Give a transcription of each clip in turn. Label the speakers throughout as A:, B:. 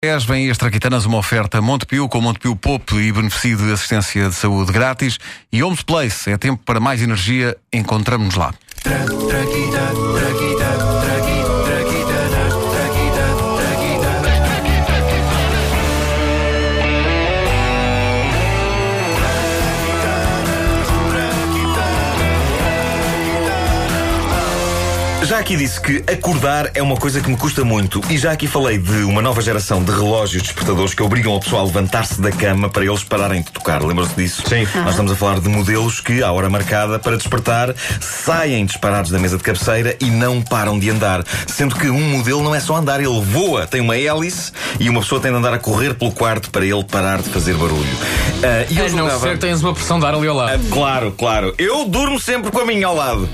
A: 10 vem as Traquitanas, uma oferta Montepio com Montepio Pop e benefício de assistência de saúde grátis. E Homes Place, é tempo para mais energia, encontramos-nos lá.
B: Já aqui disse que acordar é uma coisa que me custa muito. E já aqui falei de uma nova geração de relógios despertadores que obrigam o pessoal a levantar-se da cama para eles pararem de tocar. Lembram-se disso?
C: Sim.
B: Nós estamos a falar de modelos que, à hora marcada para despertar, saem disparados da mesa de cabeceira e não param de andar. Sendo que um modelo não é só andar, ele voa, tem uma hélice e uma pessoa tem de andar a correr pelo quarto para ele parar de fazer barulho. Ah, e eu
C: A não ser que tens uma pressão de ar ali ao lado.
B: ah, claro, claro. Eu durmo sempre com a minha ao lado.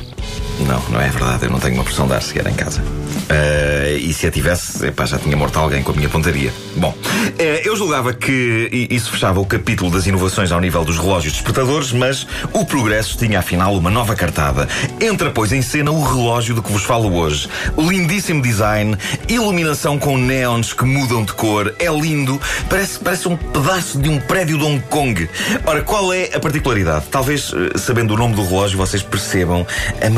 B: Não, não é verdade. Eu não tenho uma pressão de ar sequer em casa. Ah, e se a tivesse, epá, já tinha morto alguém com a minha pontaria. Bom, eh, eu julgava que isso fechava o capítulo das inovações ao nível dos relógios despertadores, mas o progresso tinha afinal uma nova cartada. Entra, pois, em cena o relógio de que vos falo hoje. Lindíssimo design, iluminação com neons que mudam de cor. É lindo, parece, parece um pedaço de um prédio de Hong Kong. Ora, qual é a particularidade? Talvez, eh, sabendo o nome do relógio, vocês percebam a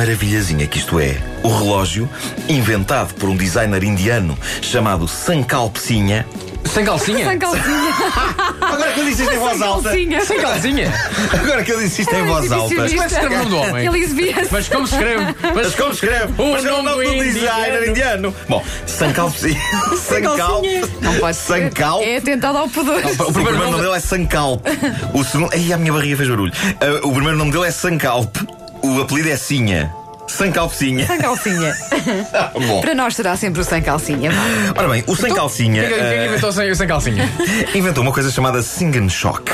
B: que isto é. O relógio, inventado por um designer indiano chamado Sankalp Sinha.
C: Sem calcinha?
D: Sem calcinha.
B: Agora que eu disse isto em voz alta.
D: calcinha.
C: Sem calcinha?
B: Agora que eu disse isto em voz alta.
C: Como é que se escreve o nome do homem?
D: Ele exibia-se.
C: Mas como se escreve?
B: Mas
C: Mas
B: como escreve?
C: O
B: Mas é
C: nome
B: nome do
C: do
B: designer indiano. Bom, Sankalp Sinha. Sankalp.
D: Não pode ser.
B: Sankalp.
D: É atentado ao pudor.
B: O primeiro nome dele é Sankalp. O segundo. Ai, a minha barriga fez barulho. O primeiro nome dele é Sankalp. O apelido é Sinha. Sankalpsinha.
D: Sem calcinha.
B: Bom.
D: Para nós será sempre o sem calcinha.
B: Ora bem, o Sem Calcinha
C: Quem quem
B: ah,
C: inventou sem, sem calcinha?
B: inventou uma coisa chamada Sing Shock.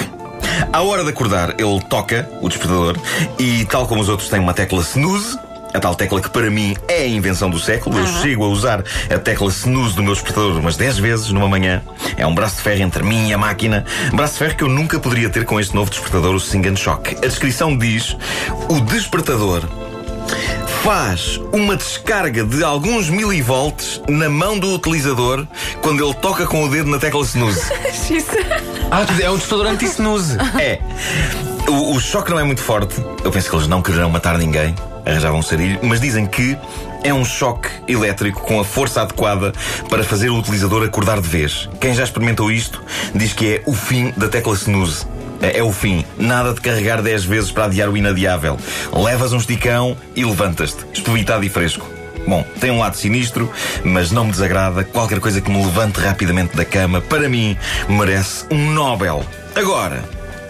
B: À hora de acordar, ele toca o despertador e, tal como os outros, tem uma tecla snooze. A tal tecla que para mim é a invenção do século. Eu chego a usar a tecla snooze do meu despertador umas 10 vezes numa manhã. É um braço de ferro entre mim e a máquina. Braço de ferro que eu nunca poderia ter com este novo despertador, o Sing Shock. A descrição diz: o despertador faz uma descarga de alguns milivolts na mão do utilizador quando ele toca com o dedo na tecla snooze.
C: Ah, é um testador anti-snooze.
B: É. O, o choque não é muito forte. Eu penso que eles não quererão matar ninguém. Arranjavam um sarilho. Mas dizem que é um choque elétrico com a força adequada para fazer o utilizador acordar de vez. Quem já experimentou isto diz que é o fim da tecla snooze. É, é o fim. Nada de carregar 10 vezes para adiar o inadiável. Levas um esticão e levantas-te, espovitado e fresco. Bom, tem um lado sinistro, mas não me desagrada. Qualquer coisa que me levante rapidamente da cama, para mim, merece um Nobel. Agora,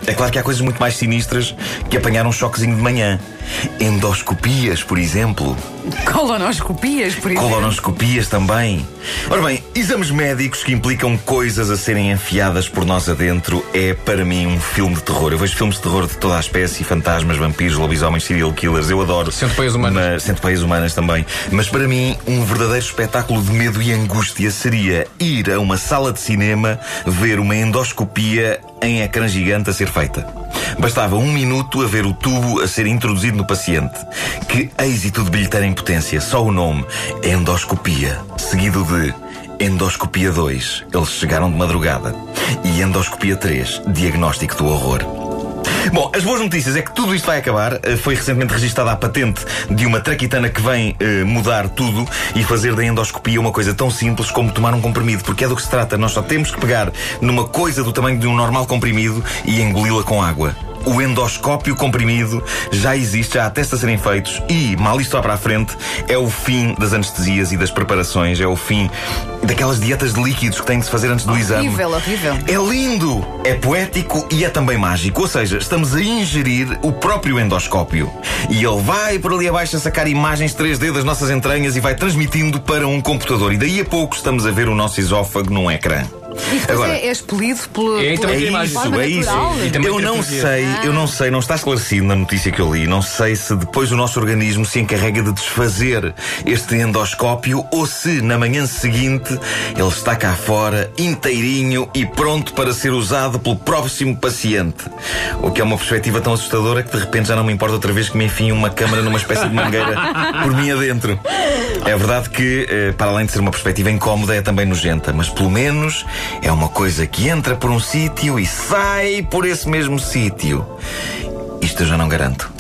B: é claro que há coisas muito mais sinistras que apanhar um choquezinho de manhã. Endoscopias, por exemplo.
D: Colonoscopias, por exemplo.
B: Colonoscopias também. Ora bem, exames médicos que implicam coisas a serem enfiadas por nós adentro é, para mim, um filme de terror. Eu vejo filmes de terror de toda a espécie, fantasmas, vampiros, lobisomens, serial killers, eu adoro.
C: Centopeias humanas.
B: Mas, centopeias humanas também. Mas para mim, um verdadeiro espetáculo de medo e angústia seria ir a uma sala de cinema ver uma endoscopia em ecrã gigante a ser feita. Bastava um minuto a ver o tubo a ser introduzido no paciente. Que êxito de bilheteira em potência. Só o nome. Endoscopia. Seguido de Endoscopia 2. Eles chegaram de madrugada. E Endoscopia 3. Diagnóstico do horror. Bom, as boas notícias é que tudo isto vai acabar. Eh, Foi recentemente registada a patente de uma traquitana que vem eh, mudar tudo e fazer da endoscopia uma coisa tão simples como tomar um comprimido, porque é do que se trata. Nós só temos que pegar numa coisa do tamanho de um normal comprimido e engoli-la com água. O endoscópio comprimido já existe, já há testes a serem feitos e, mal isto lá para a frente, é o fim das anestesias e das preparações, é o fim daquelas dietas de líquidos que têm de se fazer antes do exame.
D: Horrível, horrível.
B: É lindo, é poético e é também mágico. Ou seja, estamos a ingerir o próprio endoscópio. E ele vai por ali abaixo a sacar imagens 3D das nossas entranhas e vai transmitindo para um computador. E daí a pouco estamos a ver o nosso esófago num ecrã.
D: E depois é, é expelido pelo.
C: É,
D: pela
C: também
B: É isso, é isso.
C: E
B: Eu não sei, eu não sei, não está esclarecido na notícia que eu li. Não sei se depois o nosso organismo se encarrega de desfazer este endoscópio ou se na manhã seguinte ele está cá fora, inteirinho e pronto para ser usado pelo próximo paciente. O que é uma perspectiva tão assustadora que de repente já não me importa outra vez que me enfiem uma câmara numa espécie de mangueira por mim adentro. É verdade que, eh, para além de ser uma perspectiva incómoda, é também nojenta, mas pelo menos É uma coisa que entra por um sítio e sai por esse mesmo sítio. Isto eu já não garanto.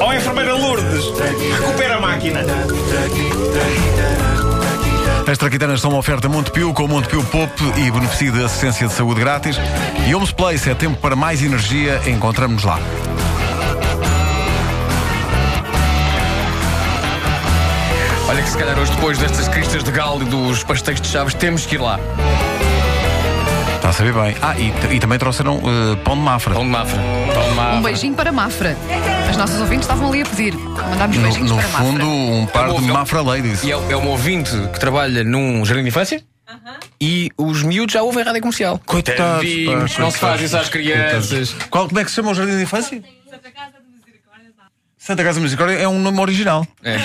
E: Oh, enfermeira Lourdes, recupera a máquina.
A: As traquitanas são uma oferta Montepio com Montepio Pop e beneficio de assistência de saúde grátis. E Homes Place é tempo para mais energia. Encontramos-nos lá.
C: Se calhar hoje, depois destas cristas de galo e dos pastéis de chaves, temos que ir lá.
A: Está a saber bem. Ah, e, e também trouxeram uh, pão de mafra.
C: Pão de Mafra. Pão de Mafra.
D: Um beijinho para Mafra. As nossas ouvintes estavam ali a pedir. Mandámos
A: No,
D: beijinhos
A: no
D: para
A: fundo,
D: Mafra.
A: um par
C: É
A: de
C: bom,
A: Mafra Ladies.
C: E é, é um ouvinte que trabalha num jardim de infância. E os miúdos já ouvem rádio comercial.
A: Coitados, pá,
C: não se faz isso às crianças.
A: Qual, como é que se chama o Jardim de Infância? Santa Casa de Misericórdia. Santa Casa de Misericórdia é um nome original.
C: É.